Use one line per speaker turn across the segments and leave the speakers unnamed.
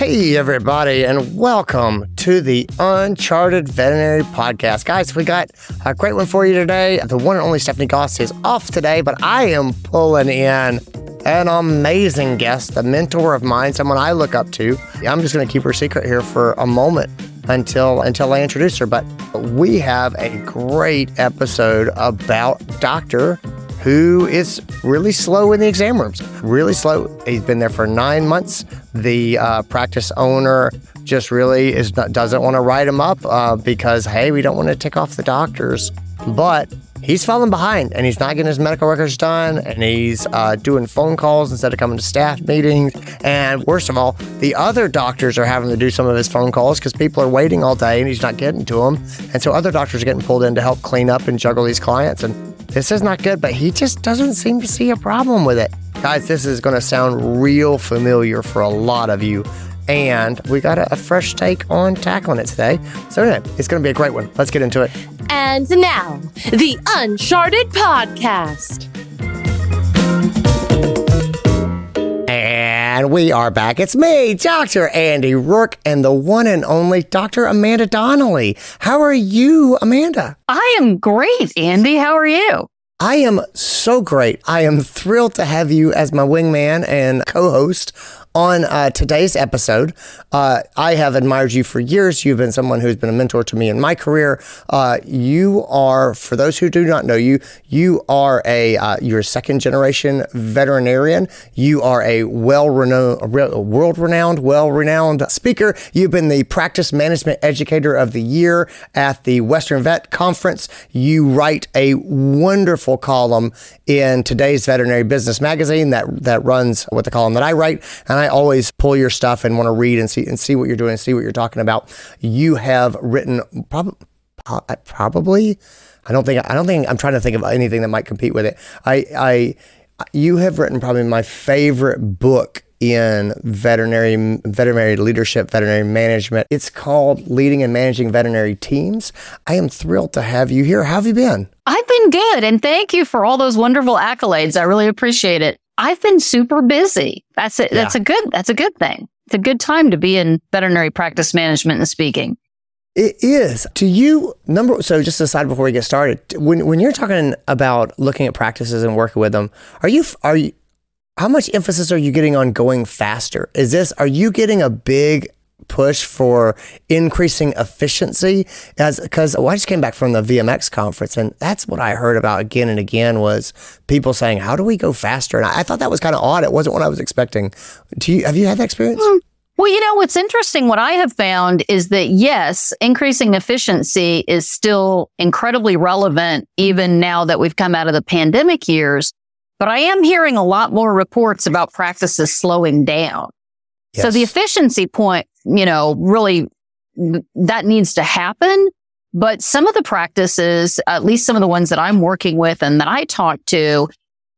Hey, everybody, and welcome to the Uncharted Veterinary Podcast. Guys, we got a great one for you today. The one and only Stephanie Goss is off today, but I am pulling in an amazing guest, a mentor of mine, someone I look up to. I'm just going to keep her secret here for a moment until until I introduce her. But we have a great episode about Dr who is really slow in the exam rooms. Really slow. He's been there for nine months. The uh, practice owner just really is not, doesn't want to write him up uh, because hey, we don't want to tick off the doctors. But he's falling behind and he's not getting his medical records done and he's uh, doing phone calls instead of coming to staff meetings. And worst of all, the other doctors are having to do some of his phone calls because people are waiting all day and he's not getting to them. And so other doctors are getting pulled in to help clean up and juggle these clients. And this is not good, but he just doesn't seem to see a problem with it. Guys, this is going to sound real familiar for a lot of you. And we got a, a fresh take on tackling it today. So, anyway, it's going to be a great one. Let's get into it.
And now, the Uncharted Podcast.
And we are back. It's me, Dr. Andy Roark, and the one and only Dr. Amanda Donnelly. How are you, Amanda?
I am great, Andy. How are you?
I am so great. I am thrilled to have you as my wingman and co host on uh, today's episode. Uh, I have admired you for years. You've been someone who's been a mentor to me in my career. Uh, you are, for those who do not know you, you are a uh, you're a second generation veterinarian. You are a well renowned, world renowned, well renowned speaker. You've been the practice management educator of the year at the Western Vet Conference. You write a wonderful column in today's veterinary business magazine that that runs with the column that I write, and I always pull your stuff and want to read and see and see what you're doing and see what you're talking about. You have written prob- uh, probably. I don't think I don't think I'm trying to think of anything that might compete with it. I I you have written probably my favorite book in veterinary veterinary leadership, veterinary management. It's called Leading and Managing Veterinary Teams. I am thrilled to have you here. How have you been?
I've been good, and thank you for all those wonderful accolades. I really appreciate it. I've been super busy. That's it. That's a good. That's a good thing. It's a good time to be in veterinary practice management and speaking.
It is. To you, number so just aside before we get started, when when you're talking about looking at practices and working with them, are you are you how much emphasis are you getting on going faster? Is this are you getting a big push for increasing efficiency as because well, oh, I just came back from the VMX conference and that's what I heard about again and again was people saying how do we go faster and I, I thought that was kind of odd it wasn't what I was expecting do you have you had that experience
well, you know, what's interesting, what I have found is that yes, increasing efficiency is still incredibly relevant, even now that we've come out of the pandemic years. But I am hearing a lot more reports about practices slowing down. Yes. So the efficiency point you know, really that needs to happen. But some of the practices, at least some of the ones that I'm working with and that I talk to,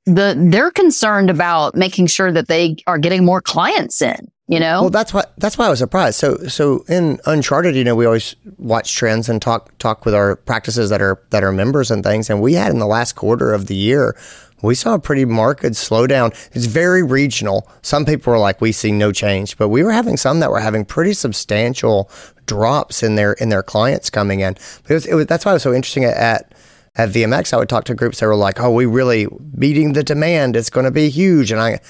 the they're concerned about making sure that they are getting more clients in. You know,
well, that's why that's why I was surprised. So, so in Uncharted, you know, we always watch trends and talk talk with our practices that are that are members and things. And we had in the last quarter of the year, we saw a pretty marked slowdown. It's very regional. Some people were like, "We see no change," but we were having some that were having pretty substantial drops in their in their clients coming in. But it was, it was that's why it was so interesting at, at at VMX. I would talk to groups that were like, "Oh, we really meeting the demand. It's going to be huge," and I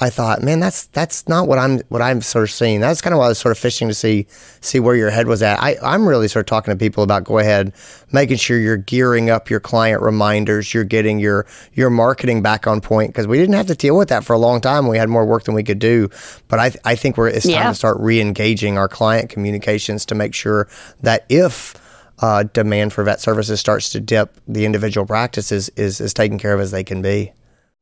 I thought, man, that's that's not what I'm what I'm sort of seeing. That's kind of why I was sort of fishing to see see where your head was at. I, I'm really sort of talking to people about go ahead, making sure you're gearing up your client reminders, you're getting your your marketing back on point because we didn't have to deal with that for a long time. We had more work than we could do, but I I think we're it's time yeah. to start re-engaging our client communications to make sure that if uh, demand for vet services starts to dip, the individual practices is is taken care of as they can be.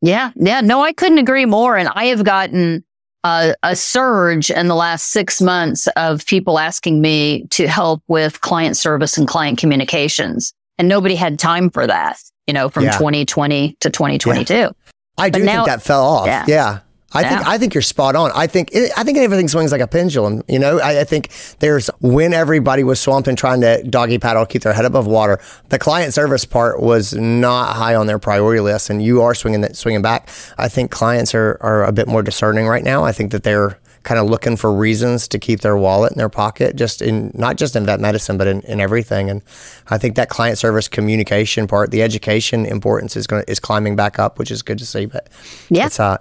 Yeah. Yeah. No, I couldn't agree more. And I have gotten a, a, surge in the last six months of people asking me to help with client service and client communications. And nobody had time for that, you know, from yeah. 2020 to 2022. Yeah.
I do now, think that fell off. Yeah. yeah. I yeah. think I think you're spot on. I think I think everything swings like a pendulum. You know, I, I, think there's when everybody was swamped and trying to doggy paddle, keep their head above water. The client service part was not high on their priority list, and you are swinging that swinging back. I think clients are are a bit more discerning right now. I think that they're kind of looking for reasons to keep their wallet in their pocket, just in not just in vet medicine, but in, in everything. And I think that client service communication part, the education importance is going is climbing back up, which is good to see. But
yeah.
it's uh,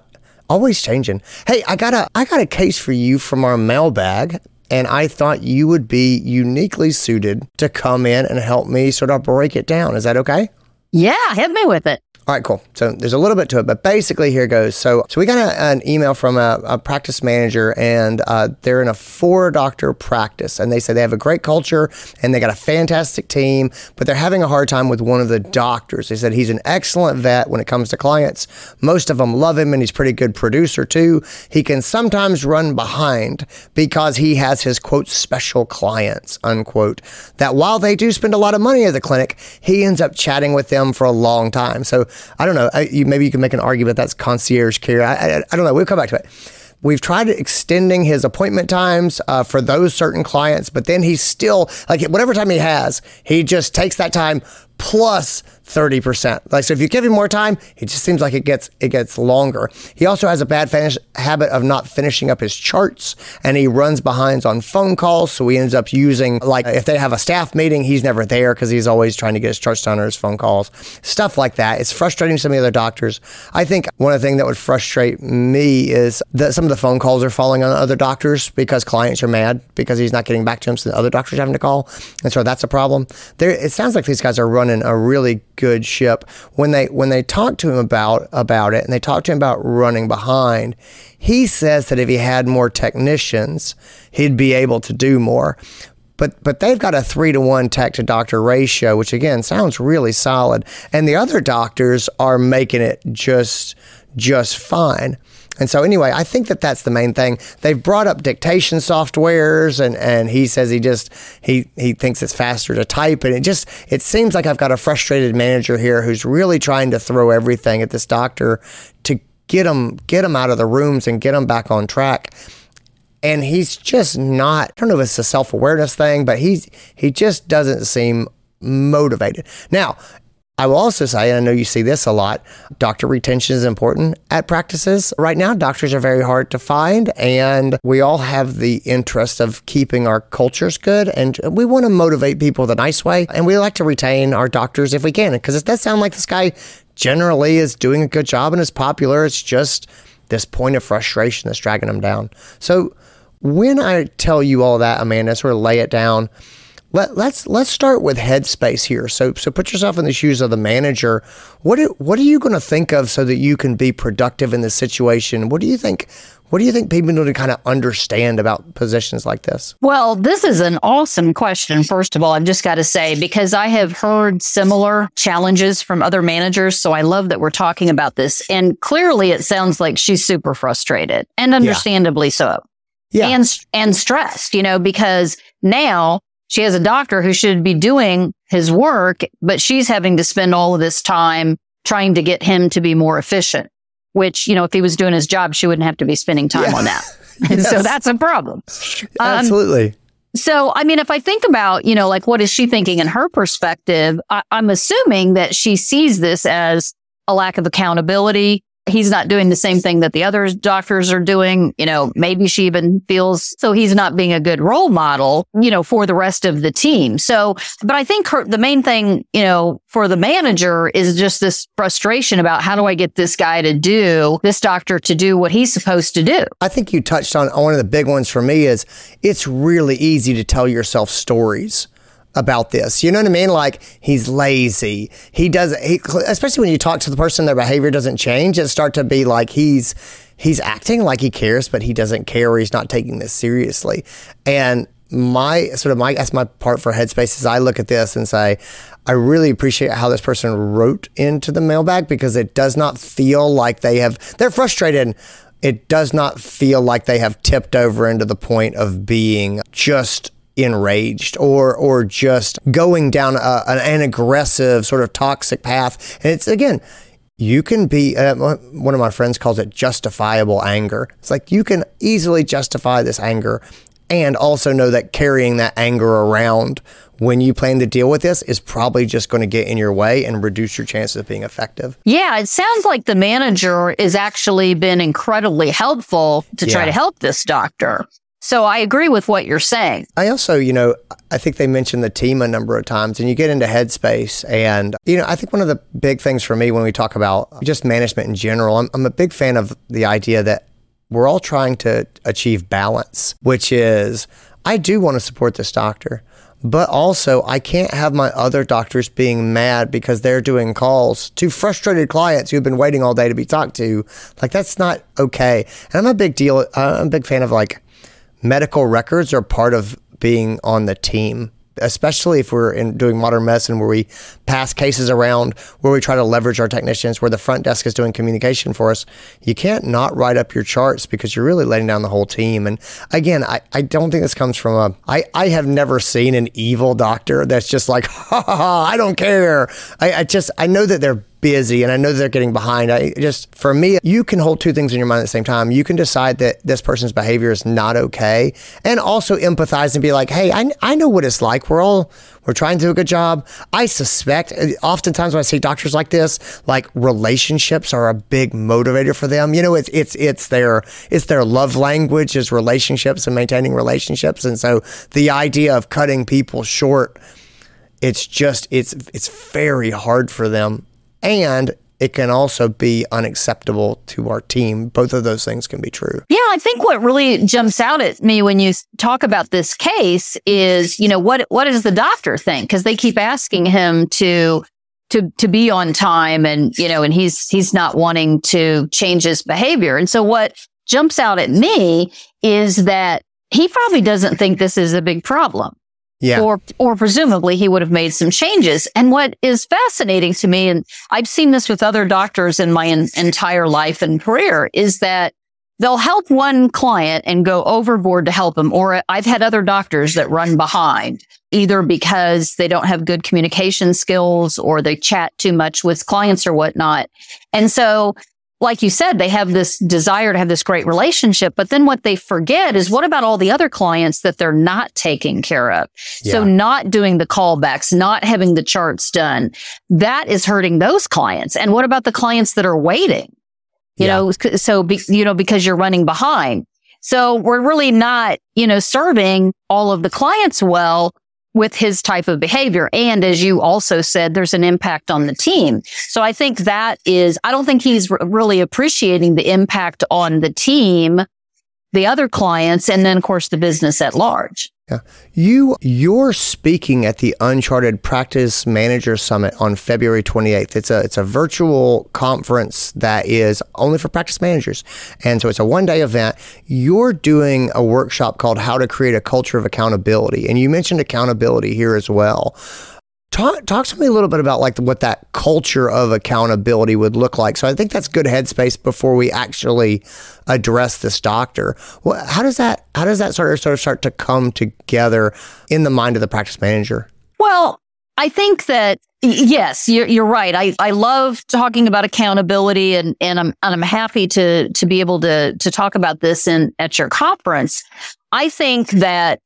always changing. Hey, I got a I got a case for you from our mailbag. And I thought you would be uniquely suited to come in and help me sort of break it down. Is that okay?
Yeah, hit me with it.
All right, cool. So there's a little bit to it, but basically here goes. So, so we got a, an email from a, a practice manager, and uh, they're in a four doctor practice, and they say they have a great culture and they got a fantastic team, but they're having a hard time with one of the doctors. They said he's an excellent vet when it comes to clients. Most of them love him, and he's pretty good producer too. He can sometimes run behind because he has his quote special clients unquote. That while they do spend a lot of money at the clinic, he ends up chatting with them for a long time. So I don't know. I, you, maybe you can make an argument that's concierge care. I, I, I don't know. We'll come back to it. We've tried extending his appointment times uh, for those certain clients, but then he's still like whatever time he has, he just takes that time plus 30%. Like so if you give him more time, it just seems like it gets it gets longer. He also has a bad finish, habit of not finishing up his charts and he runs behinds on phone calls, so he ends up using like if they have a staff meeting, he's never there cuz he's always trying to get his charts done or his phone calls. Stuff like that. It's frustrating some of the other doctors. I think one of the things that would frustrate me is that some of the phone calls are falling on other doctors because clients are mad because he's not getting back to them so the other doctors having to call. And so that's a problem. There it sounds like these guys are running a really good ship. When they when they talk to him about about it and they talk to him about running behind, he says that if he had more technicians, he'd be able to do more. But but they've got a three to one tech to doctor ratio, which again sounds really solid. And the other doctors are making it just just fine. And so anyway, I think that that's the main thing. They've brought up dictation softwares and, and he says he just he he thinks it's faster to type and it just it seems like I've got a frustrated manager here who's really trying to throw everything at this doctor to get him get him out of the rooms and get him back on track. And he's just not I don't know if it's a self-awareness thing, but he's he just doesn't seem motivated. Now, I will also say, and I know you see this a lot, doctor retention is important at practices. Right now, doctors are very hard to find, and we all have the interest of keeping our cultures good, and we want to motivate people the nice way, and we like to retain our doctors if we can, because it does sound like this guy generally is doing a good job and is popular. It's just this point of frustration that's dragging him down. So when I tell you all that, Amanda, sort of lay it down, let, let's let's start with headspace here. So so put yourself in the shoes of the manager. What are, what are you going to think of so that you can be productive in this situation? What do you think? What do you think people need to kind of understand about positions like this?
Well, this is an awesome question. First of all, I've just got to say, because I have heard similar challenges from other managers. So I love that we're talking about this. And clearly it sounds like she's super frustrated and understandably yeah. so. Yeah. And, and stressed, you know, because now she has a doctor who should be doing his work, but she's having to spend all of this time trying to get him to be more efficient, which, you know, if he was doing his job, she wouldn't have to be spending time yeah. on that. yes. So that's a problem.
Um, Absolutely.
So, I mean, if I think about, you know, like what is she thinking in her perspective, I, I'm assuming that she sees this as a lack of accountability, he's not doing the same thing that the other doctors are doing. You know, maybe she even feels so he's not being a good role model, you know, for the rest of the team. So, but I think her, the main thing, you know, for the manager is just this frustration about how do I get this guy to do this doctor to do what he's supposed to do?
I think you touched on one of the big ones for me is it's really easy to tell yourself stories about this. You know what I mean? Like he's lazy. He doesn't. He, especially when you talk to the person, their behavior doesn't change. It start to be like he's he's acting like he cares, but he doesn't care. or He's not taking this seriously. And my sort of my that's my part for Headspace is I look at this and say, I really appreciate how this person wrote into the mailbag because it does not feel like they have they're frustrated. It does not feel like they have tipped over into the point of being just enraged or or just going down a, an aggressive sort of toxic path. And it's again, you can be uh, one of my friends calls it justifiable anger. It's like you can easily justify this anger and also know that carrying that anger around when you plan to deal with this is probably just going to get in your way and reduce your chances of being effective.
Yeah, it sounds like the manager has actually been incredibly helpful to try to help this doctor. So I agree with what you're saying.
I also, you know, I think they mentioned the team a number of times, and you get into headspace. And, you know, I think one of the big things for me when we talk about just management in general, I'm, I'm a big fan of the idea that we're all trying to achieve balance, which is I do want to support this doctor. But also, I can't have my other doctors being mad because they're doing calls to frustrated clients who've been waiting all day to be talked to. Like, that's not okay. And I'm a big deal. I'm a big fan of like medical records are part of being on the team especially if we're in doing modern medicine where we pass cases around where we try to leverage our technicians where the front desk is doing communication for us. You can't not write up your charts because you're really letting down the whole team. And again i, I don't think this comes from a I, I have never seen an evil doctor that's just like ha ha ha i don't care. I, I just i know that they're busy and I know they're getting behind. I just, for me, you can hold two things in your mind at the same time. You can decide that this person's behavior is not okay and also empathize and be like, hey, I, I know what it's like. We're all, we're trying to do a good job. I suspect, uh, oftentimes when I see doctors like this, like relationships are a big motivator for them. You know, it's, it's, it's their, it's their love language is relationships and maintaining relationships. And so the idea of cutting people short, it's just, it's, it's very hard for them and it can also be unacceptable to our team. Both of those things can be true.
Yeah, I think what really jumps out at me when you talk about this case is, you know, what what does the doctor think? Because they keep asking him to to to be on time, and you know, and he's he's not wanting to change his behavior. And so, what jumps out at me is that he probably doesn't think this is a big problem
Yeah.
or or presumably he would have made some changes. And what is fascinating to me, and I've seen this with other doctors in my en- entire life and career, is that they'll help one client and go overboard to help them. Or I've had other doctors that run behind, either because they don't have good communication skills or they chat too much with clients or whatnot. And so like you said, they have this desire to have this great relationship, but then what they forget is what about all the other clients that they're not taking care of? So not doing the callbacks, not having the charts done, that is hurting those clients. And what about the clients that are waiting? You
Yeah.
know, so, be, you know, because you're running behind. So we're really not, you know, serving all of the clients well with his type of behavior. And as you also said, there's an impact on the team. So I think that is, I don't think he's r- really appreciating the impact on the team, the other clients, and then of course the business at large.
You you're speaking at the Uncharted Practice Manager Summit on February 28th. It's a it's a virtual conference that is only for practice managers. And so it's a one-day event. You're doing a workshop called How to Create a Culture of Accountability. And you mentioned accountability here as well. Talk, talk to me a little bit about like what that culture of accountability would look like. So I think that's good headspace before we actually address this doctor. Well, how does that how does that sort of sort of start to come together in the mind of the practice manager?
Well, I think that yes, you're, you're right. I, I love talking about accountability and, and I'm, and I'm happy to, to be able to, to talk about this in, at your conference. I think that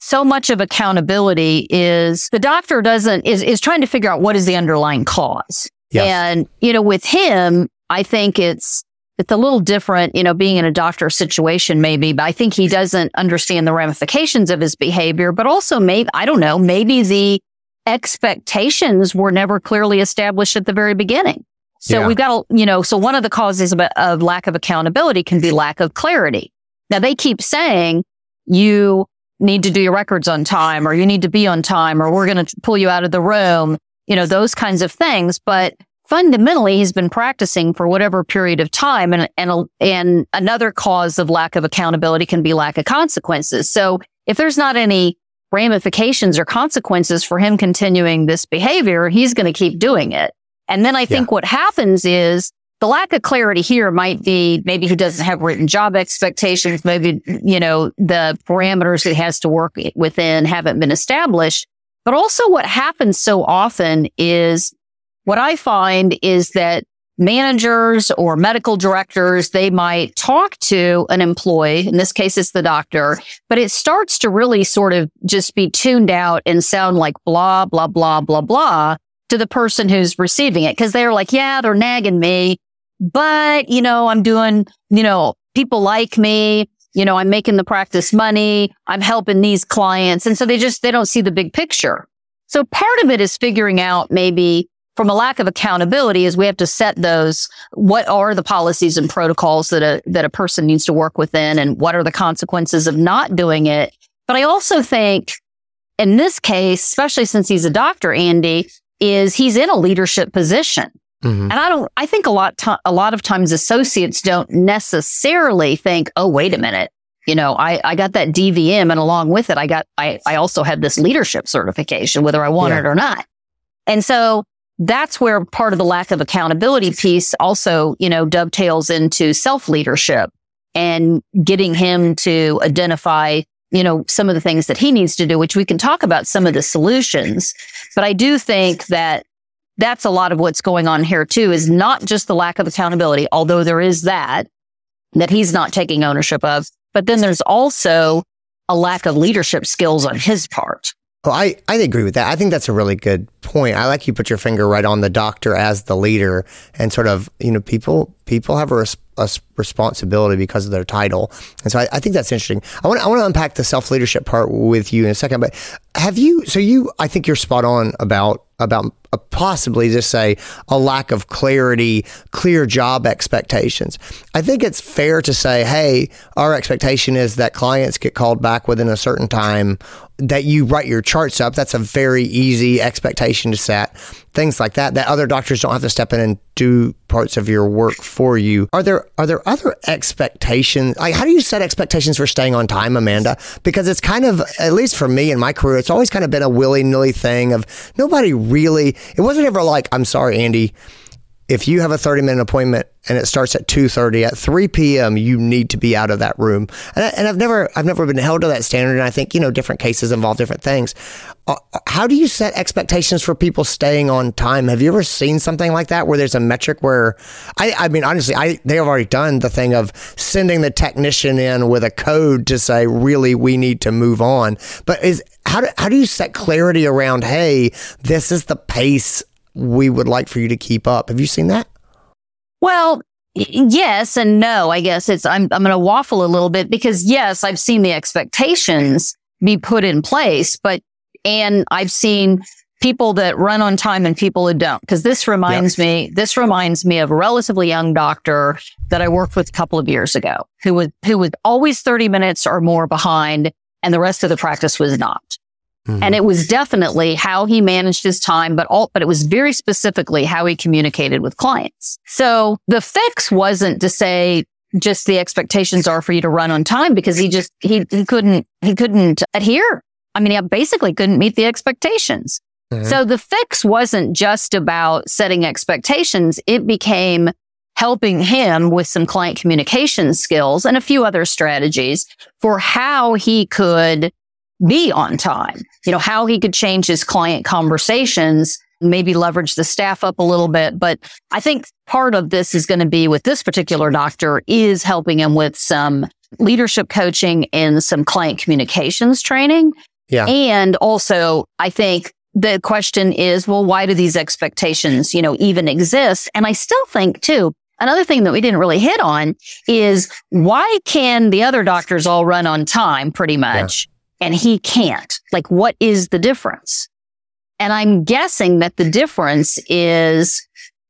so much of accountability is the doctor doesn't, is, is trying to figure out what is the underlying cause.
Yes.
And, you know, with him, I think it's, it's a little different, you know, being in a doctor situation maybe, but I think he doesn't understand the ramifications of his behavior, but also maybe, I don't know, maybe the expectations were never clearly established at the very beginning. So
Yeah.
we've got, to, you know, so one of the causes of, of lack of accountability can be lack of clarity. Now they keep saying you need to do your records on time or you need to be on time or we're going to pull you out of the room, you know, those kinds of things. But fundamentally, he's been practicing for whatever period of time. And, and, and another cause of lack of accountability can be lack of consequences. So if there's not any ramifications or consequences for him continuing this behavior, he's going to keep doing it. And then I think what happens is the lack of clarity here might be maybe he doesn't have written job expectations. Maybe, you know, the parameters it has to work within haven't been established. But also what happens so often is what I find is that managers or medical directors, they might talk to an employee. In this case, it's the doctor, but it starts to really sort of just be tuned out and sound like blah, blah, blah, blah, blah to the person who's receiving it. Cause they're like, yeah, they're nagging me, but you know, I'm doing, you know, people like me. You know, I'm making the practice money. I'm helping these clients. And so they just, they don't see the big picture. So part of it is figuring out maybe from a lack of accountability is we have to set those. What are the policies and protocols that a, that a person needs to work within and what are the consequences of not doing it? But I also think in this case, especially since he's a doctor, Andy, is he's in a leadership position. Mm-hmm. And I don't, I think a lot, to, a lot of times associates don't necessarily think, oh, wait a minute. You know, I, I got that DVM and along with it, I got, I, I also had this leadership certification, whether I want yeah. it or not. And so that's where part of the lack of accountability piece also, you know, dovetails into self leadership and getting him to identify, you know, some of the things that he needs to do, which we can talk about some of the solutions. But I do think that that's a lot of what's going on here too, is not just the lack of accountability, although there is that, that he's not taking ownership of, but then there's also a lack of leadership skills on his part.
Well, I, I agree with that. I think that's a really good point. I like you put your finger right on the doctor as the leader and sort of, you know, people people have a, a responsibility because of their title. And so I, I think that's interesting. I want I want to unpack the self leadership part with you in a second, but have you so you I think you're spot on about about uh, possibly just say a lack of clarity, clear job expectations. I think it's fair to say, hey, our expectation is that clients get called back within a certain time, that you write your charts up. That's a very easy expectation to set. Things like that, that other doctors don't have to step in and do parts of your work for you. Are there are there other expectations? Like how do you set expectations for staying on time, Amanda? Because it's kind of, at least for me in my career, it's always kind of been a willy-nilly thing of nobody really it wasn't ever like, I'm sorry, Andy, if you have a 30 minute appointment and it starts at 2.30 at 3 p.m you need to be out of that room. And, I, and i've never i've never been held to that standard. And i think you know different cases involve different things. Uh, how do you set expectations for people staying on time? Have you ever seen something like that where there's a metric where i i mean honestly i they have already done the thing of sending the technician in with a code to say really we need to move on. But is how do, how do you set clarity around hey this is the pace we would like for you to keep up. Have you seen that?
Well, yes and no. I guess it's I'm I'm going to waffle a little bit because yes, I've seen the expectations be put in place, but and I've seen people that run on time and people who don't. Because this reminds yes. me, this reminds me of a relatively young doctor that I worked with a couple of years ago who was who was always 30 minutes or more behind and the rest of the practice was not. Mm-hmm. And it was definitely how he managed his time, but all, but it was very specifically how he communicated with clients. So the fix wasn't to say, just the expectations are for you to run on time because he just, he, he couldn't, he couldn't adhere. I mean, he basically couldn't meet the expectations. Mm-hmm. So the fix wasn't just about setting expectations. It became helping him with some client communication skills and a few other strategies for how he could be on time. You know, how he could change his client conversations, maybe leverage the staff up a little bit. But I think part of this is going to be with this particular doctor is helping him with some leadership coaching and some client communications training.
Yeah.
And also, I think the question is, well, why do these expectations, you know, even exist? And I still think too, Another thing that we didn't really hit on is why can the other doctors all run on time pretty much? And he can't. Like, what is the difference? And I'm guessing that the difference is,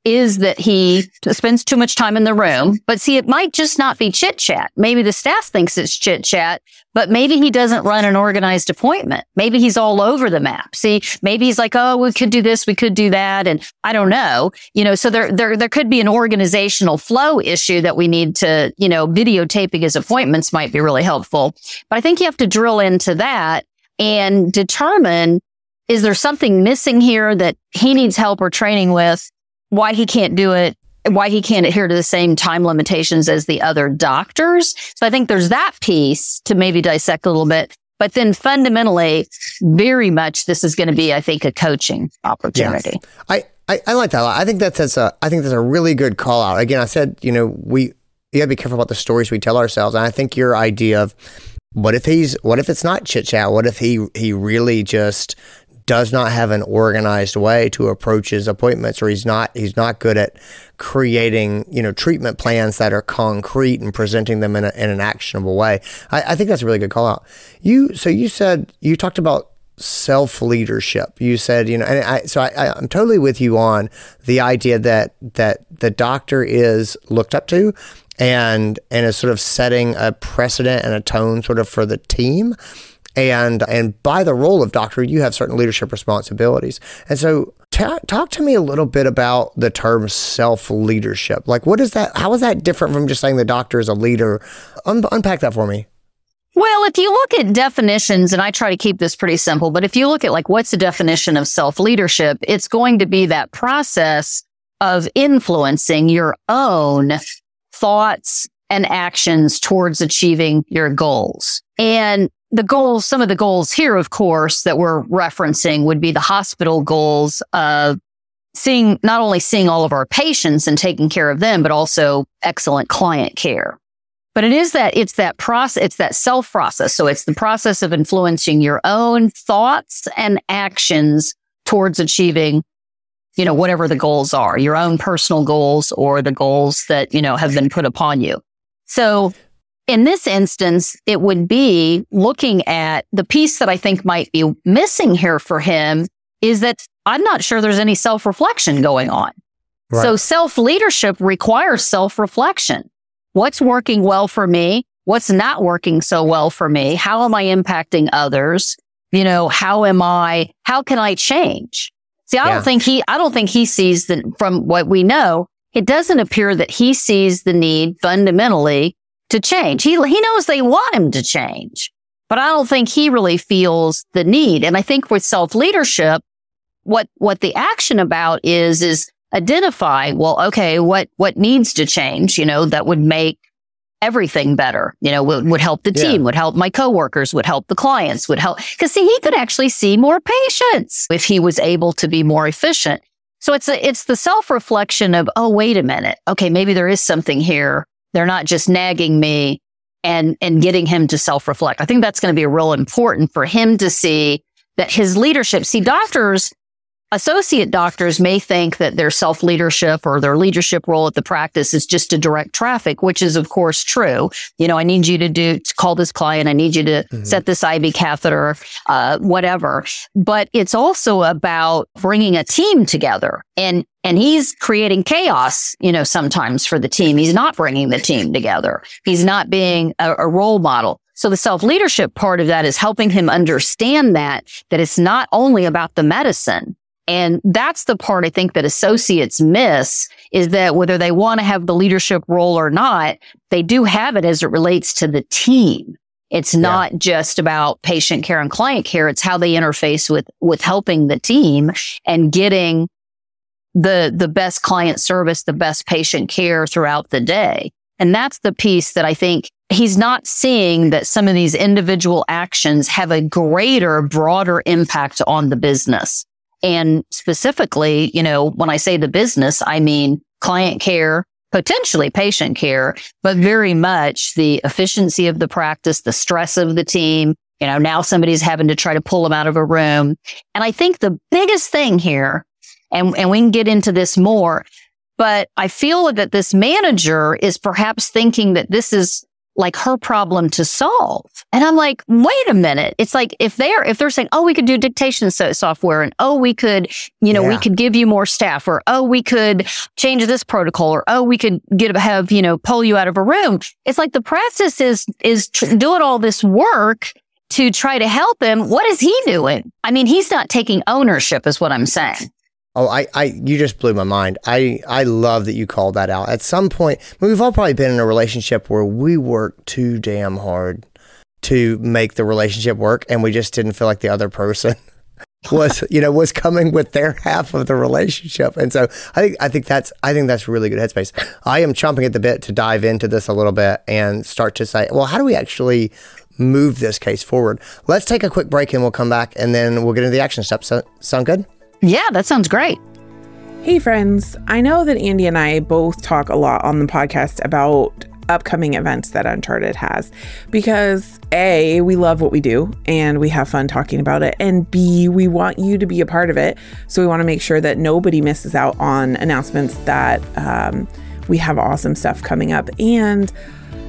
is that he spends too much time in the room. But see, it might just not be chit chat. Maybe the staff thinks it's chit chat, but maybe he doesn't run an organized appointment. Maybe he's all over the map. See, maybe he's like, Oh, we could do this. We could do that. And I don't know, you know, so there, there, there could be an organizational flow issue that we need to, you know, videotaping his appointments might be really helpful. But I think you have to drill into that and determine is there something missing here that he needs help or training with? Why he can't do it? Why he can't adhere to the same time limitations as the other doctors? So I think there's that piece to maybe dissect a little bit. But then fundamentally, very much this is going to be, I think, a coaching opportunity.
I, I, I like that a lot. I think that's, that's a I think that's a really good call out. Again, I said, you know, we you gotta be careful about the stories we tell ourselves. And I think your idea of what if he's what if it's not chit chat? What if he he really just does not have an organized way to approach his appointments or he's not he's not good at creating you know treatment plans that are concrete and presenting them in, a, in an actionable way I, I think that's a really good call out you so you said you talked about self leadership. You said, you know, and I, so I, I'm totally with you on the idea that that the doctor is looked up to and and is sort of setting a precedent and a tone sort of for the team. And and by the role of doctor, you have certain leadership responsibilities. And so ta- talk to me a little bit about the term self leadership. Like, what is that? How is that different from just saying the doctor is a leader? Un- unpack that for me.
Well, if you look at definitions, and I try to keep this pretty simple, but if you look at like what's the definition of self leadership, it's going to be that process of influencing your own thoughts and actions towards achieving your goals. And the goals, some of the goals here, of course, that we're referencing would be the hospital goals of seeing, not only seeing all of our patients and taking care of them, but also excellent client care. But it is that it's that process, it's that self process. So it's the process of influencing your own thoughts and actions towards achieving, you know, whatever the goals are, your own personal goals or the goals that, you know, have been put upon you. So in this instance, it would be looking at the piece that I think might be missing here for him is that I'm not sure there's any self reflection going on. Right. So self leadership requires self reflection what's working well for me? What's not working so well for me? How am I impacting others? You know, how am I, how can I change? See, I yeah. don't think he, I don't think he sees that from what we know, it doesn't appear that he sees the need fundamentally to change. He, he knows they want him to change, but I don't think he really feels the need. And I think with self leadership, what, what the action about is, is identify, well, okay, what, what needs to change, you know, that would make everything better, you know, would, would help the team, yeah. would help my coworkers, would help the clients, would help. Cause see, he could actually see more patients if he was able to be more efficient. So it's a, it's the self reflection of, oh, wait a minute. Okay. Maybe there is something here. They're not just nagging me and, and getting him to self reflect. I think that's going to be real important for him to see that his leadership, see doctors, Associate doctors may think that their self leadership or their leadership role at the practice is just to direct traffic, which is of course true. You know, I need you to do, to call this client. I need you to mm-hmm. set this IV catheter, uh, whatever. But it's also about bringing a team together and, and he's creating chaos, you know, sometimes for the team. He's not bringing the team together. He's not being a, a role model. So the self leadership part of that is helping him understand that, that it's not only about the medicine and that's the part I think that associates miss is that whether they want to have the leadership role or not, they do have it as it relates to the team. It's not yeah. just about patient care and client care. It's how they interface with, with helping the team and getting the, the best client service, the best patient care throughout the day. And that's the piece that I think he's not seeing that some of these individual actions have a greater, broader impact on the business. And specifically, you know, when I say the business, I mean client care, potentially patient care, but very much the efficiency of the practice, the stress of the team. You know, now somebody's having to try to pull them out of a room. And I think the biggest thing here, and, and we can get into this more, but I feel that this manager is perhaps thinking that this is like her problem to solve. And I'm like, wait a minute. It's like if they're if they're saying, oh, we could do dictation software, and oh, we could, you know, yeah. we could give you more staff, or oh, we could change this protocol, or oh, we could get have you know pull you out of a room. It's like the practice is is tr- doing all this work to try to help him. What is he doing? I mean, he's not taking ownership, is what I'm saying.
Oh, I, I, you just blew my mind. I, I love that you called that out. At some point, we've all probably been in a relationship where we work too damn hard to make the relationship work, and we just didn't feel like the other person was, you know, was coming with their half of the relationship. And so I think, I think that's, I think that's really good headspace. I am chomping at the bit to dive into this a little bit and start to say, well, how do we actually move this case forward? Let's take a quick break and we'll come back and then we'll get into the action steps. So, sound good?
Yeah, that sounds great.
Hey, friends. I know that Andy and I both talk a lot on the podcast about upcoming events that Uncharted has because A, we love what we do and we have fun talking about it, and B, we want you to be a part of it. So we want to make sure that nobody misses out on announcements that um, we have awesome stuff coming up. And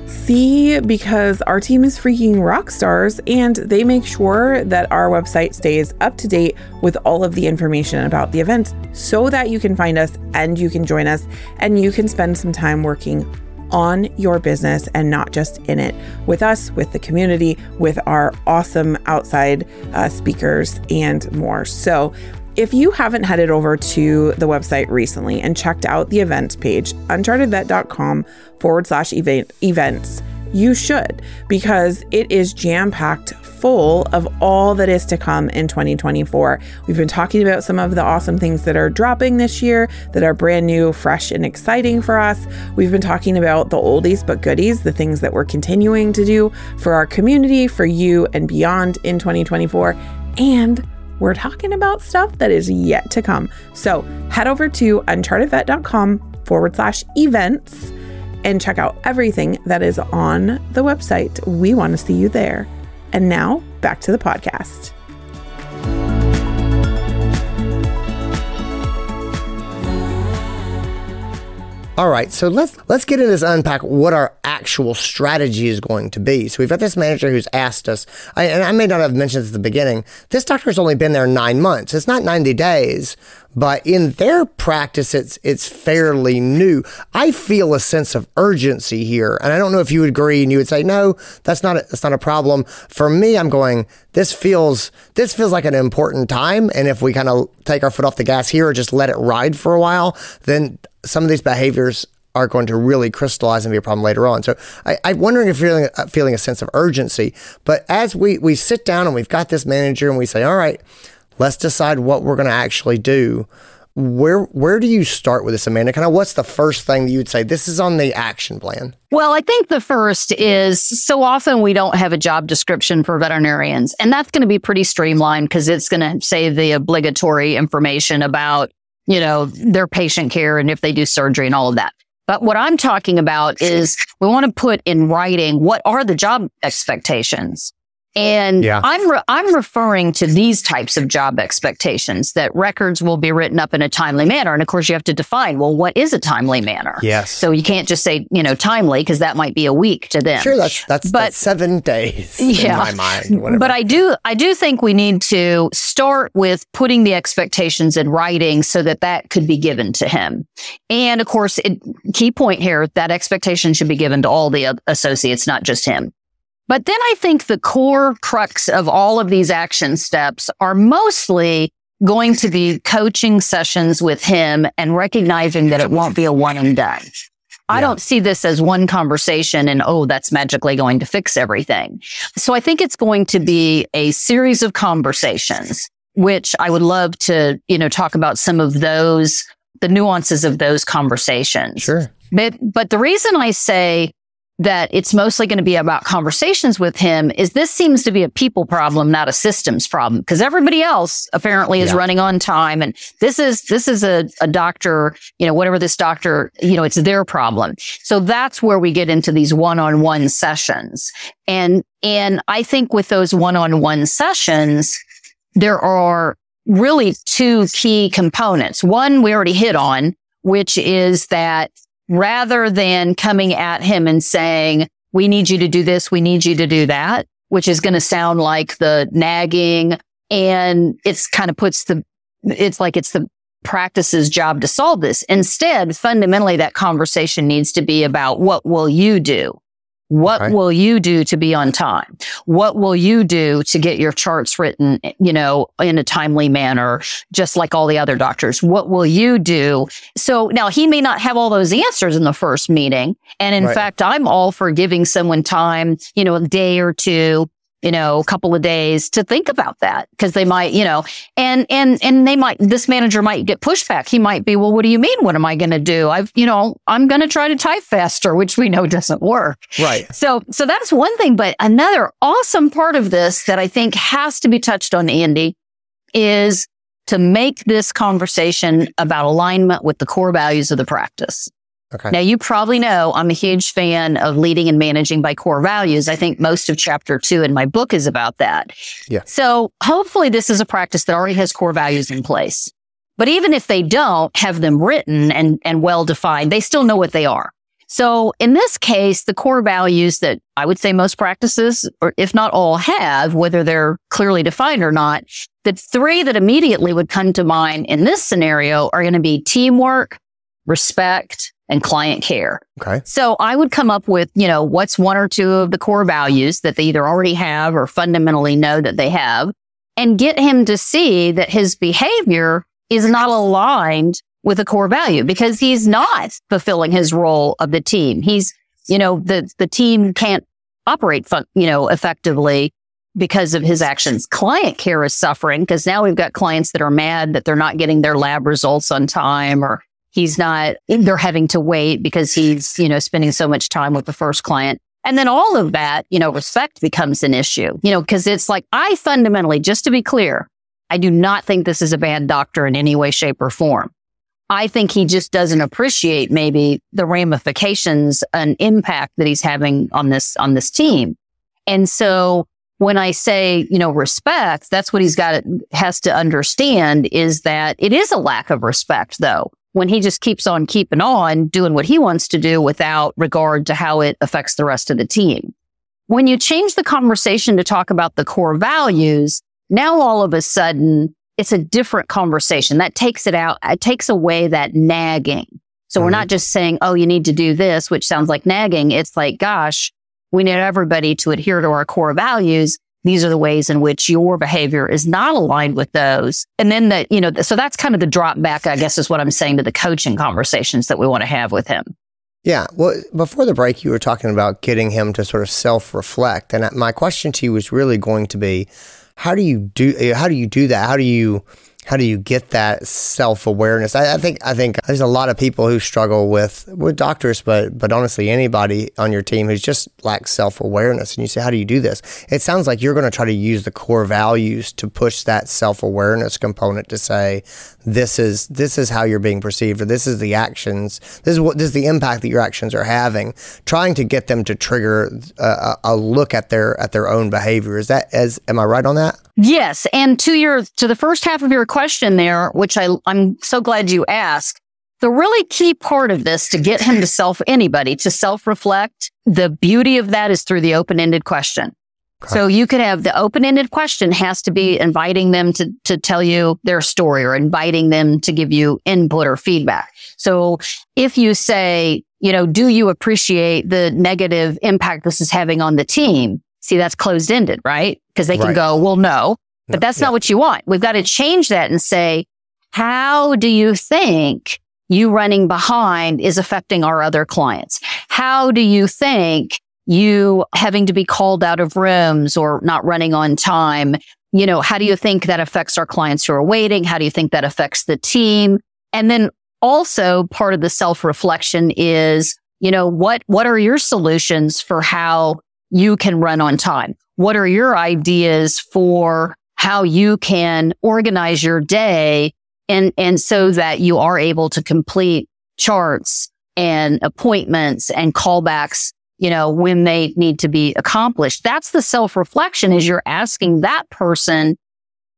See, because our team is freaking rock stars and they make sure that our website stays up to date with all of the information about the event so that you can find us and you can join us and you can spend some time working on your business and not just in it with us, with the community, with our awesome outside uh, speakers, and more. So, if you haven't headed over to the website recently and checked out the events page, unchartedvet.com forward slash events, you should because it is jam packed full of all that is to come in 2024. We've been talking about some of the awesome things that are dropping this year that are brand new, fresh, and exciting for us. We've been talking about the oldies but goodies, the things that we're continuing to do for our community, for you, and beyond in 2024. And we're talking about stuff that is yet to come. So head over to unchartedvet.com forward slash events and check out everything that is on the website. We want to see you there. And now back to the podcast.
All right, so let's let's get into this unpack what our actual strategy is going to be. So we've got this manager who's asked us, and I may not have mentioned this at the beginning. This doctor's only been there nine months. It's not ninety days, but in their practice, it's it's fairly new. I feel a sense of urgency here, and I don't know if you would agree. And you would say, no, that's not a, that's not a problem. For me, I'm going. This feels this feels like an important time, and if we kind of take our foot off the gas here or just let it ride for a while, then some of these behaviors are going to really crystallize and be a problem later on. So I, am wondering if you're feeling, uh, feeling a sense of urgency. But as we, we sit down and we've got this manager and we say, all right, let's decide what we're going to actually do. Where where do you start with this, Amanda? Kind of what's the first thing that you would say? This is on the action plan.
Well, I think the first is so often we don't have a job description for veterinarians, and that's going to be pretty streamlined because it's going to say the obligatory information about you know, their patient care and if they do surgery and all of that. But what I'm talking about is we want to put in writing what are the job expectations? And yeah. I'm re- I'm referring to these types of job expectations that records will be written up in a timely manner. And of course, you have to define well, what is a timely manner?
Yes.
So you can't just say you know timely because that might be a week to them.
Sure, that's that's, but, that's seven days yeah, in my mind.
Whatever. But I do I do think we need to start with putting the expectations in writing so that that could be given to him. And of course, it, key point here that expectation should be given to all the associates, not just him. But then I think the core crux of all of these action steps are mostly going to be coaching sessions with him and recognizing that it won't be a one and done. I don't see this as one conversation and, oh, that's magically going to fix everything. So I think it's going to be a series of conversations, which I would love to, you know, talk about some of those, the nuances of those conversations.
Sure.
But, but the reason I say that it's mostly going to be about conversations with him is this seems to be a people problem, not a systems problem, because everybody else apparently is yeah. running on time. And this is, this is a, a doctor, you know, whatever this doctor, you know, it's their problem. So that's where we get into these one-on-one sessions. And, and I think with those one-on-one sessions, there are really two key components. One we already hit on, which is that rather than coming at him and saying, we need you to do this. We need you to do that, which is going to sound like the nagging. And it's kind of puts the, it's like it's the practice's job to solve this. Instead, fundamentally, that conversation needs to be about what will you do? What will you do to be on time? What will you do to get your charts written, you know, in a timely manner, just like all the other doctors? What will you do? So now he may not have all those answers in the first meeting. And in right. fact, I'm all for giving someone time, you know, a day or two you know, a couple of days to think about that because they might, you know, and, and, and they might, this manager might get pushback. He might be, well, what do you mean? What am I going to do? I've, you know, I'm going to try to type faster, which we know doesn't work.
Right.
So, so that's one thing. But another awesome part of this that I think has to be touched on, Andy, is to make this conversation about alignment with the core values of the practice.
Okay.
Now, you probably know I'm a huge fan of leading and managing by core values. I think most of chapter two in my book is about that.
Yeah.
So hopefully this is a practice that already has core values in place. But even if they don't have them written and, and well defined, they still know what they are. So in this case, the core values that I would say most practices, or if not all have, whether they're clearly defined or not, the three that immediately would come to mind in this scenario are going to be teamwork, respect, and client care.
Okay.
So I would come up with, you know, what's one or two of the core values that they either already have or fundamentally know that they have and get him to see that his behavior is not aligned with a core value because he's not fulfilling his role of the team. He's, you know, the, the team can't operate, fun, you know, effectively because of his actions. Client care is suffering because now we've got clients that are mad that they're not getting their lab results on time or he's not, they're having to wait because he's, you know, spending so much time with the first client. And then all of that, you know, respect becomes an issue, you know, because it's like, I fundamentally, just to be clear, I do not think this is a bad doctor in any way, shape or form. I think he just doesn't appreciate maybe the ramifications and impact that he's having on this, on this team. And so when I say, you know, respect, that's what he's got has to understand is that it is a lack of respect though. When he just keeps on keeping on doing what he wants to do without regard to how it affects the rest of the team. When you change the conversation to talk about the core values, now all of a sudden it's a different conversation that takes it out. It takes away that nagging. So mm-hmm. we're not just saying, Oh, you need to do this, which sounds like nagging. It's like, gosh, we need everybody to adhere to our core values. These are the ways in which your behavior is not aligned with those. And then that, you know, so that's kind of the drop back, I guess is what I'm saying to the coaching conversations that we want to have with him.
Yeah. Well, before the break, you were talking about getting him to sort of self reflect. And uh, my question to you was really going to be, how do you do how do you do that? How do you how do you get that self awareness? I, I, think I think there's a lot of people who struggle with with doctors, but but honestly, anybody on your team who's just lacks self awareness. And you say, how do you do this? It sounds like you're going to try to use the core values to push that self awareness component to say, this is this is how you're being perceived, or this is the actions, this is what this is the impact that your actions are having. Trying to get them to trigger uh, a, a look at their at their own behavior. Is that as am I right on that?
Yes, and to your to the first half of your question there, which I I'm so glad you asked. The really key part of this to get him to self anybody to self reflect, the beauty of that is through the open ended question. Okay. So you could have the open ended question has to be inviting them to, to tell you their story or inviting them to give you input or feedback. So if you say, you know, do you appreciate the negative impact this is having on the team? See, that's closed ended, right? Because they can right. go, well, no, but that's yeah. not what you want. We've got to change that and say, how do you think you running behind is affecting our other clients? How do you think you having to be called out of rooms or not running on time? You know, how do you think that affects our clients who are waiting? How do you think that affects the team? And then also part of the self reflection is, you know, what, what are your solutions for how you can run on time? What are your ideas for how you can organize your day and, and so that you are able to complete charts and appointments and callbacks, you know, when they need to be accomplished. That's the self reflection is you're asking that person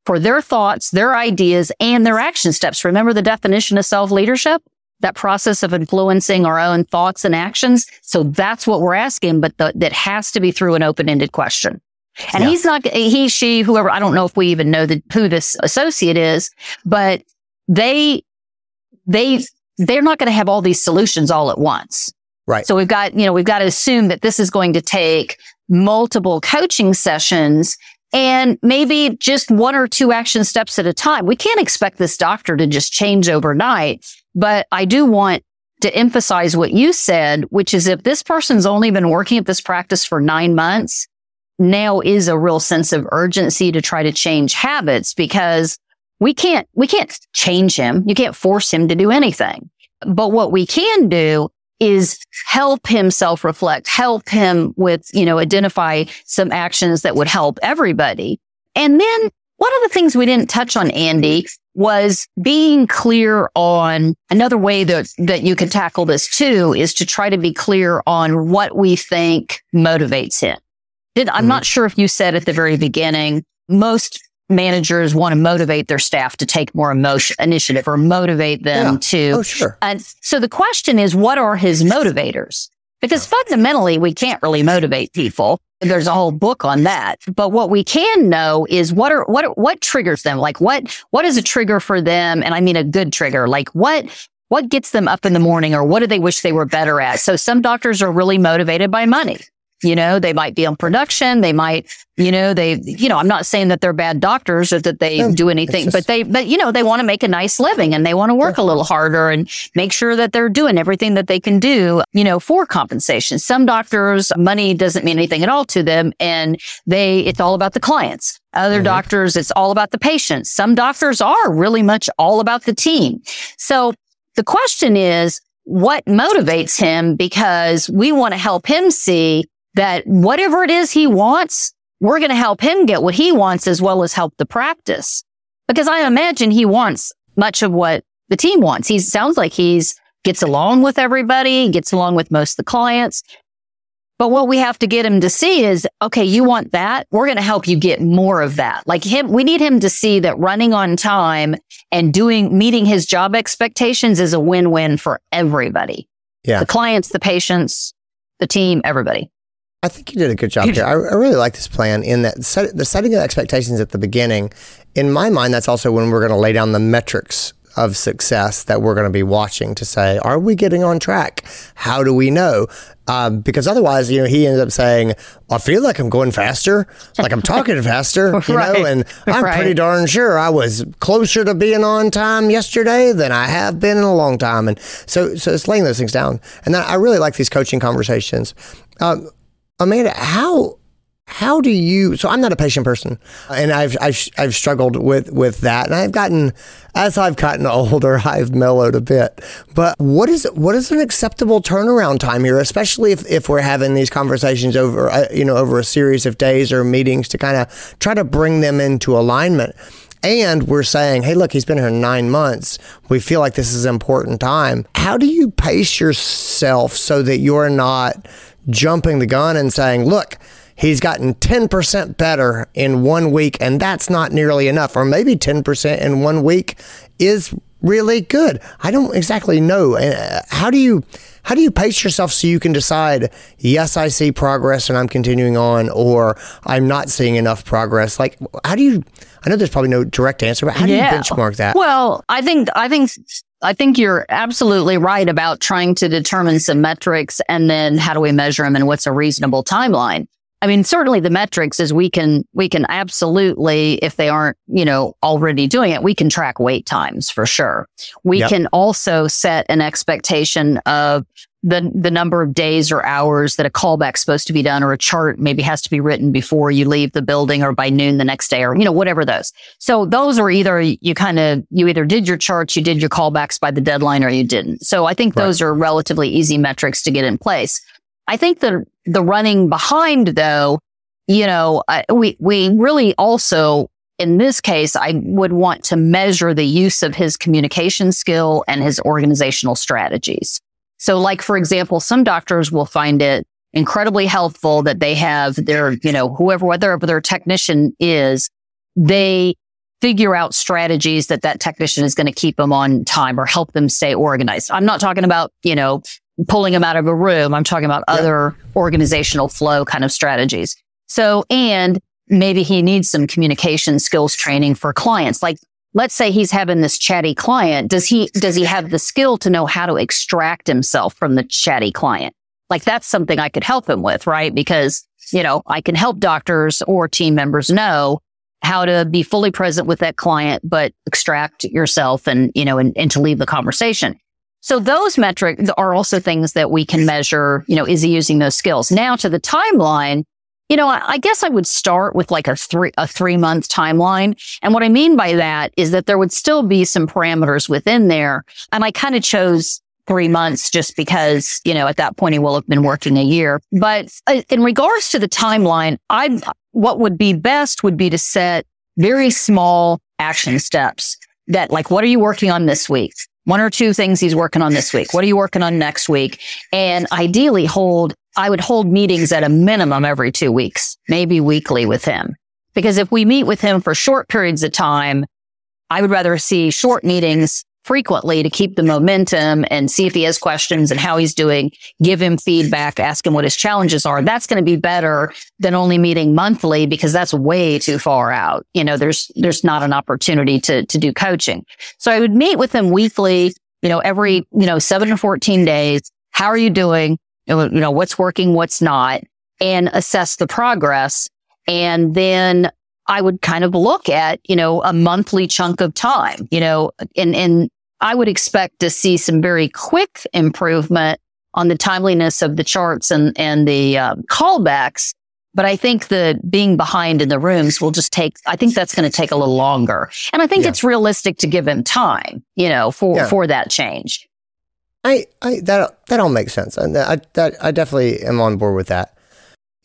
for their thoughts, their ideas and their action steps. Remember the definition of self leadership? that process of influencing our own thoughts and actions. So that's what we're asking, but the, that has to be through an open-ended question. And yeah. he's not, he, she, whoever, I don't know if we even know the, who this associate is, but they, they, they're not going to have all these solutions all at once.
Right.
So we've got, you know, we've got to assume that this is going to take multiple coaching sessions and maybe just one or two action steps at a time. We can't expect this doctor to just change overnight. But I do want to emphasize what you said, which is if this person's only been working at this practice for nine months, now is a real sense of urgency to try to change habits because we can't, we can't change him. You can't force him to do anything. But what we can do is help him self reflect, help him with, you know, identify some actions that would help everybody. And then one of the things we didn't touch on, Andy, was being clear on another way that, that you can tackle this too is to try to be clear on what we think motivates him. Did, I'm mm-hmm. not sure if you said at the very beginning, most managers want to motivate their staff to take more emotion initiative or motivate them yeah. to.
Oh, sure.
And so the question is, what are his motivators? Because fundamentally, we can't really motivate people. There's a whole book on that. But what we can know is what are, what, what triggers them? Like what, what is a trigger for them? And I mean a good trigger. Like what, what gets them up in the morning or what do they wish they were better at? So some doctors are really motivated by money. You know, they might be on production. They might, you know, they, you know, I'm not saying that they're bad doctors or that they no, do anything, just, but they, but you know, they want to make a nice living and they want to work yeah. a little harder and make sure that they're doing everything that they can do, you know, for compensation. Some doctors, money doesn't mean anything at all to them and they, it's all about the clients. Other mm-hmm. doctors, it's all about the patients. Some doctors are really much all about the team. So the question is, what motivates him? Because we want to help him see that whatever it is he wants, we're going to help him get what he wants as well as help the practice. Because I imagine he wants much of what the team wants. He sounds like he's gets along with everybody, gets along with most of the clients. But what we have to get him to see is, okay, you want that? We're going to help you get more of that. Like him, we need him to see that running on time and doing, meeting his job expectations is a win-win for everybody.
Yeah.
The clients, the patients, the team, everybody.
I think you did a good job here. I, I really like this plan in that set, the setting of expectations at the beginning. In my mind, that's also when we're going to lay down the metrics of success that we're going to be watching to say, are we getting on track? How do we know? Um, because otherwise, you know, he ends up saying, I feel like I'm going faster, like I'm talking faster, you right. know, and I'm right. pretty darn sure I was closer to being on time yesterday than I have been in a long time. And so, so it's laying those things down. And I really like these coaching conversations. Um, Amanda, how how do you so i'm not a patient person and i've i've, I've struggled with with that and i've gotten as i've gotten older i've mellowed a bit but what is what is an acceptable turnaround time here especially if, if we're having these conversations over uh, you know over a series of days or meetings to kind of try to bring them into alignment and we're saying, hey, look, he's been here nine months. We feel like this is an important time. How do you pace yourself so that you're not jumping the gun and saying, look, he's gotten 10% better in one week, and that's not nearly enough. Or maybe 10% in one week is really good. I don't exactly know. Uh, how do you how do you pace yourself so you can decide, yes, I see progress and I'm continuing on, or I'm not seeing enough progress? Like, how do you? I know there's probably no direct answer, but how do yeah. you benchmark that?
Well, I think I think I think you're absolutely right about trying to determine some metrics and then how do we measure them and what's a reasonable timeline. I mean, certainly the metrics is we can, we can absolutely, if they aren't, you know, already doing it, we can track wait times for sure. We yep. can also set an expectation of the the number of days or hours that a callback's supposed to be done or a chart maybe has to be written before you leave the building or by noon the next day or you know whatever those so those are either you kind of you either did your charts you did your callbacks by the deadline or you didn't so i think right. those are relatively easy metrics to get in place i think the the running behind though you know we we really also in this case, I would want to measure the use of his communication skill and his organizational strategies. So like, for example, some doctors will find it incredibly helpful that they have their, you know, whoever, whatever their technician is, they figure out strategies that that technician is going to keep them on time or help them stay organized. I'm not talking about, you know, pulling them out of a room. I'm talking about other organizational flow kind of strategies. So, and maybe he needs some communication skills training for clients. Like let's say he's having this chatty client. Does he, does he have the skill to know how to extract himself from the chatty client? Like that's something I could help him with, right? Because, you know, I can help doctors or team members know how to be fully present with that client, but extract yourself and, you know, and, and to leave the conversation. So those metrics are also things that we can measure, you know, is he using those skills? Now to the timeline, you know, I, I guess I would start with like a three, a three month timeline. And what I mean by that is that there would still be some parameters within there. And I kind of chose three months just because, you know, at that point he will have been working a year. But uh, in regards to the timeline, I, what would be best would be to set very small action steps that like, what are you working on this week? One or two things he's working on this week. What are you working on next week? And ideally hold, I would hold meetings at a minimum every two weeks, maybe weekly with him. Because if we meet with him for short periods of time, I would rather see short meetings frequently to keep the momentum and see if he has questions and how he's doing, give him feedback, ask him what his challenges are. That's going to be better than only meeting monthly because that's way too far out. You know, there's, there's not an opportunity to, to do coaching. So I would meet with him weekly, you know, every, you know, seven to 14 days. How are you doing? You know, what's working, what's not and assess the progress. And then I would kind of look at, you know, a monthly chunk of time, you know, and, and I would expect to see some very quick improvement on the timeliness of the charts and, and the uh, callbacks. But I think the being behind in the rooms will just take, I think that's going to take a little longer. And I think yeah. it's realistic to give him time, you know, for, yeah. for that change.
I, I, that, that all makes sense. And I, that, I definitely am on board with that.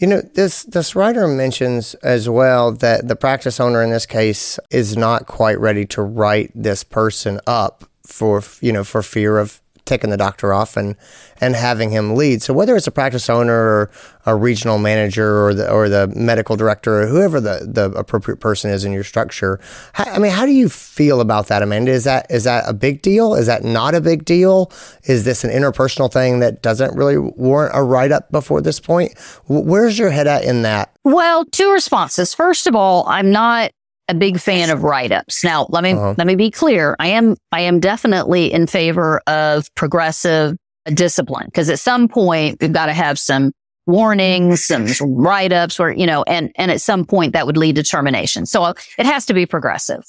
You know, this this writer mentions as well that the practice owner in this case is not quite ready to write this person up for you know for fear of taking the doctor off and and having him lead. So whether it's a practice owner or a regional manager or the or the medical director or whoever the, the appropriate person is in your structure, how, I mean, how do you feel about that, Amanda? Is that is that a big deal? Is that not a big deal? Is this an interpersonal thing that doesn't really warrant a write up before this point? Where's your head at in that?
Well, two responses. First of all, I'm not a big fan of write-ups. Now, let me uh-huh. let me be clear. I am I am definitely in favor of progressive discipline because at some point we've got to have some warnings, some write-ups, or you know, and and at some point that would lead to termination. So it has to be progressive.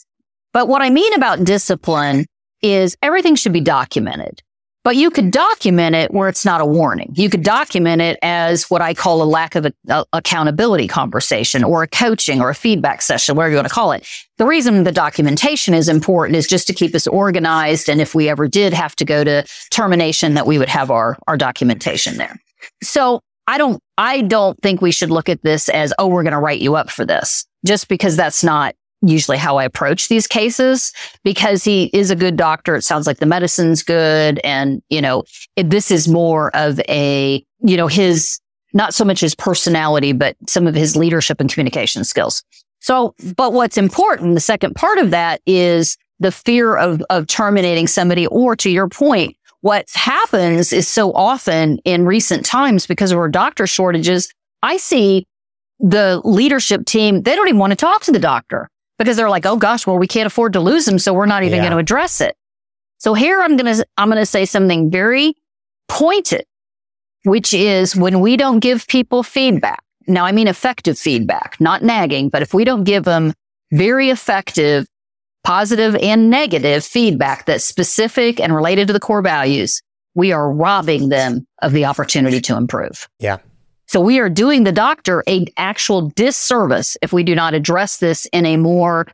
But what I mean about discipline is everything should be documented. But you could document it where it's not a warning. You could document it as what I call a lack of a, a accountability conversation or a coaching or a feedback session, whatever you want to call it. The reason the documentation is important is just to keep us organized. And if we ever did have to go to termination, that we would have our, our documentation there. So I don't, I don't think we should look at this as, oh, we're going to write you up for this just because that's not usually how I approach these cases because he is a good doctor. It sounds like the medicine's good. And, you know, it, this is more of a, you know, his, not so much his personality, but some of his leadership and communication skills. So, but what's important, the second part of that is the fear of, of terminating somebody or to your point, what happens is so often in recent times because of our doctor shortages, I see the leadership team, they don't even want to talk to the doctor because they're like, oh gosh, well, we can't afford to lose them. So we're not even yeah. going to address it. So here I'm going to, I'm going to say something very pointed, which is when we don't give people feedback. Now, I mean effective feedback, not nagging, but if we don't give them very effective, positive and negative feedback that's specific and related to the core values, we are robbing them of the opportunity to improve.
Yeah.
So we are doing the doctor a actual disservice if we do not address this in a more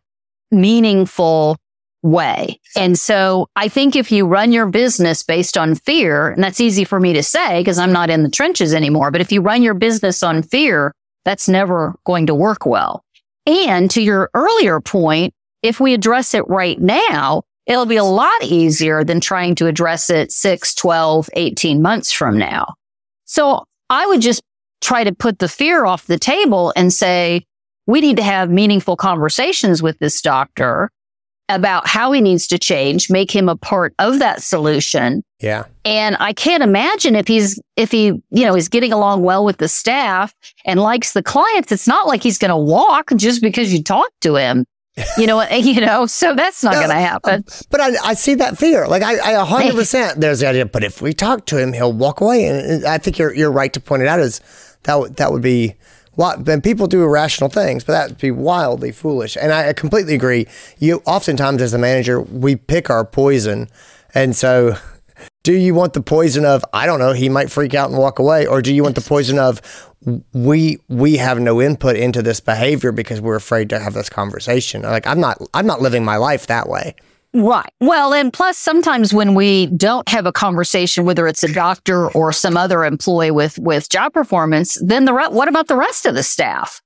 meaningful way. And so I think if you run your business based on fear, and that's easy for me to say because I'm not in the trenches anymore, but if you run your business on fear, that's never going to work well. And to your earlier point, if we address it right now, it'll be a lot easier than trying to address it 6, 12, 18 months from now. So I would just try to put the fear off the table and say, we need to have meaningful conversations with this doctor about how he needs to change, make him a part of that solution.
Yeah.
And I can't imagine if he's, if he, you know, is getting along well with the staff and likes the clients, it's not like he's going to walk just because you talk to him. you know, eh, you know, so that's not no, going to happen.
But I, I see that fear. Like I, I 100%, there's the idea, but if we talk to him, he'll walk away. And I think you're, you're right to point it out is that would that would be and people do irrational things, but that would be wildly foolish. And I completely agree. You oftentimes, as a manager, we pick our poison, and so. Do you want the poison of I don't know he might freak out and walk away, or do you want the poison of we we have no input into this behavior because we're afraid to have this conversation? Like I'm not I'm not living my life that way.
Right. Well, and plus sometimes when we don't have a conversation, whether it's a doctor or some other employee with, with job performance, then the, re- what about the rest of the staff?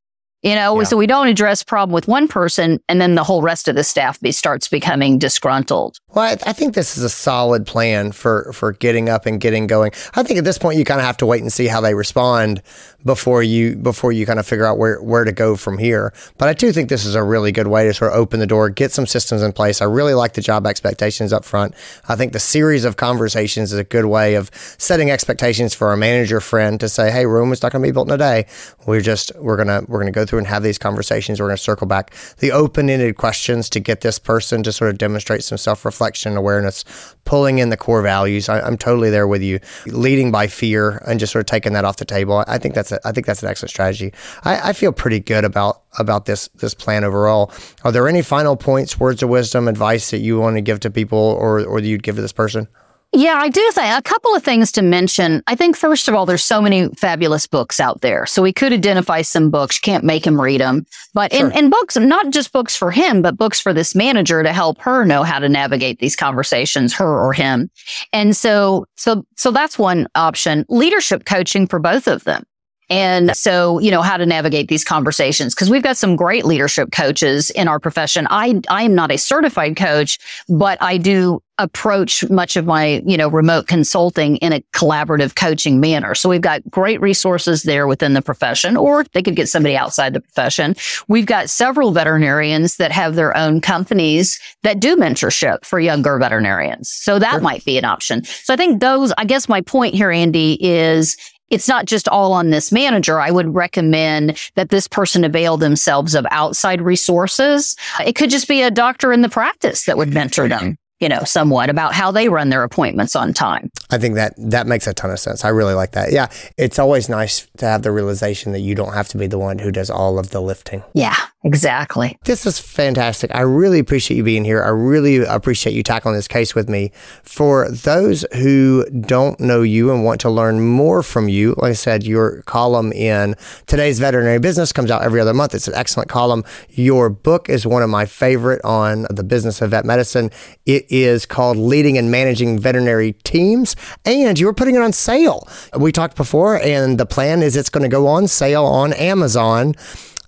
You know, yeah. so we don't address problem with one person and then the whole rest of the staff be, starts becoming disgruntled.
Well, I, I, think this is a solid plan for for getting up and getting going. I think at this point you kind of have to wait and see how they respond before you before you kind of figure out where where to go from here. But I do think this is a really good way to sort of open the door, get some systems in place. I really like the job expectations up front. I think the series of conversations is a good way of setting expectations for our manager friend to say, "Hey, Rome is not going to be built in a day. We're just we're gonna we're gonna go through and have these conversations. We're gonna circle back the open ended questions to get this person to sort of demonstrate some self reflection." and awareness, pulling in the core values. I, am totally there with you. Leading by fear and just sort of taking that off the table. I think that's a, I think that's an excellent strategy. I, I feel pretty good about about this this plan overall. Are there any final points, words of wisdom, advice that you want to give to people, or or that you'd give to this person?
Yeah, I do think a couple of things to mention. I think first of all, there's so many fabulous books out there. So we could identify some books. Can't make him read them, but sure. in, in books, not just books for him, but books for this manager to help her know how to navigate these conversations, her or him. And so, so, so that's one option. Leadership coaching for both of them. And so, you know, how to navigate these conversations because we've got some great leadership coaches in our profession. I, I am not a certified coach, but I do approach much of my, you know, remote consulting in a collaborative coaching manner. So we've got great resources there within the profession, or they could get somebody outside the profession. We've got several veterinarians that have their own companies that do mentorship for younger veterinarians. So that sure. might be an option. So I think those, I guess my point here, Andy, is it's not just all on this manager. I would recommend that this person avail themselves of outside resources. It could just be a doctor in the practice that would mentor them you know, somewhat about how they run their appointments on time.
I think that that makes a ton of sense. I really like that. Yeah, it's always nice to have the realization that you don't have to be the one who does all of the lifting.
Yeah, exactly.
This is fantastic. I really appreciate you being here. I really appreciate you tackling this case with me. For those who don't know you and want to learn more from you, like I said, your column in today's veterinary business comes out every other month. It's an excellent column. Your book is one of my favorite on the business of vet medicine. It is called Leading and Managing Veterinary Teams, and you were putting it on sale. We talked before, and the plan is it's going to go on sale on Amazon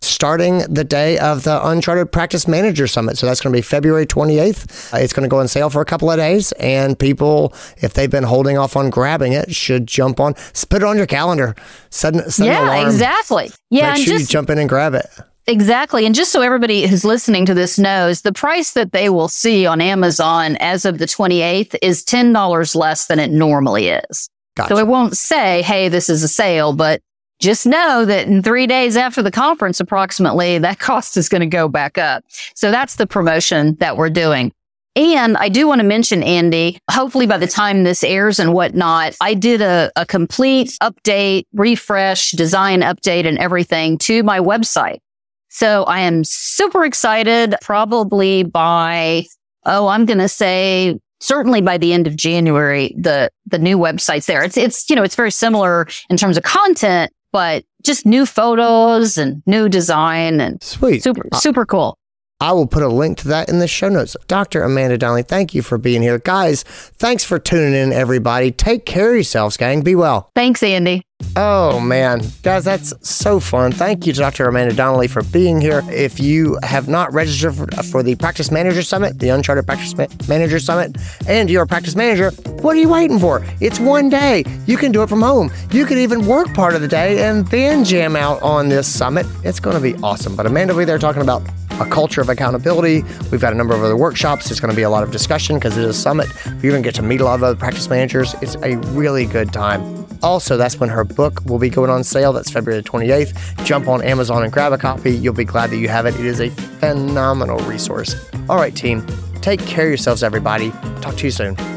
starting the day of the Uncharted Practice Manager Summit. So that's going to be February 28th. Uh, it's going to go on sale for a couple of days, and people, if they've been holding off on grabbing it, should jump on. Put it on your calendar. Set, set
yeah, exactly. Yeah,
make sure just, you jump in and grab it.
Exactly. And just so everybody who's listening to this knows, the price that they will see on Amazon as of the 28th is $10 less than it normally is. Gotcha. So it won't say, hey, this is a sale, but just know that in three days after the conference, approximately, that cost is going to go back up. So that's the promotion that we're doing. And I do want to mention, Andy, hopefully by the time this airs and whatnot, I did a, a complete update, refresh, design update and everything to my website. So I am super excited probably by, oh, I'm going to say certainly by the end of January, the, the new website's there. It's, it's, you know, it's very similar in terms of content, but just new photos and new design and
sweet,
super, super cool.
I will put a link to that in the show notes. Dr. Amanda Donnelly, thank you for being here. Guys, thanks for tuning in, everybody. Take care of yourselves, gang. Be well.
Thanks, Andy.
Oh man, guys, that's so fun. Thank you, Dr. Amanda Donnelly, for being here. If you have not registered for, uh, for the Practice Manager Summit, the Uncharted Practice Ma- Manager Summit, and you're a practice manager, what are you waiting for? It's one day. You can do it from home. You can even work part of the day and then jam out on this summit. It's going to be awesome. But Amanda will be there talking about a culture of accountability. We've got a number of other workshops. There's going to be a lot of discussion because it is a summit. We even get to meet a lot of other practice managers. It's a really good time. Also, that's when her book will be going on sale. That's February 28th. Jump on Amazon and grab a copy. You'll be glad that you have it. It is a phenomenal resource. All right, team, take care of yourselves, everybody. Talk to you soon.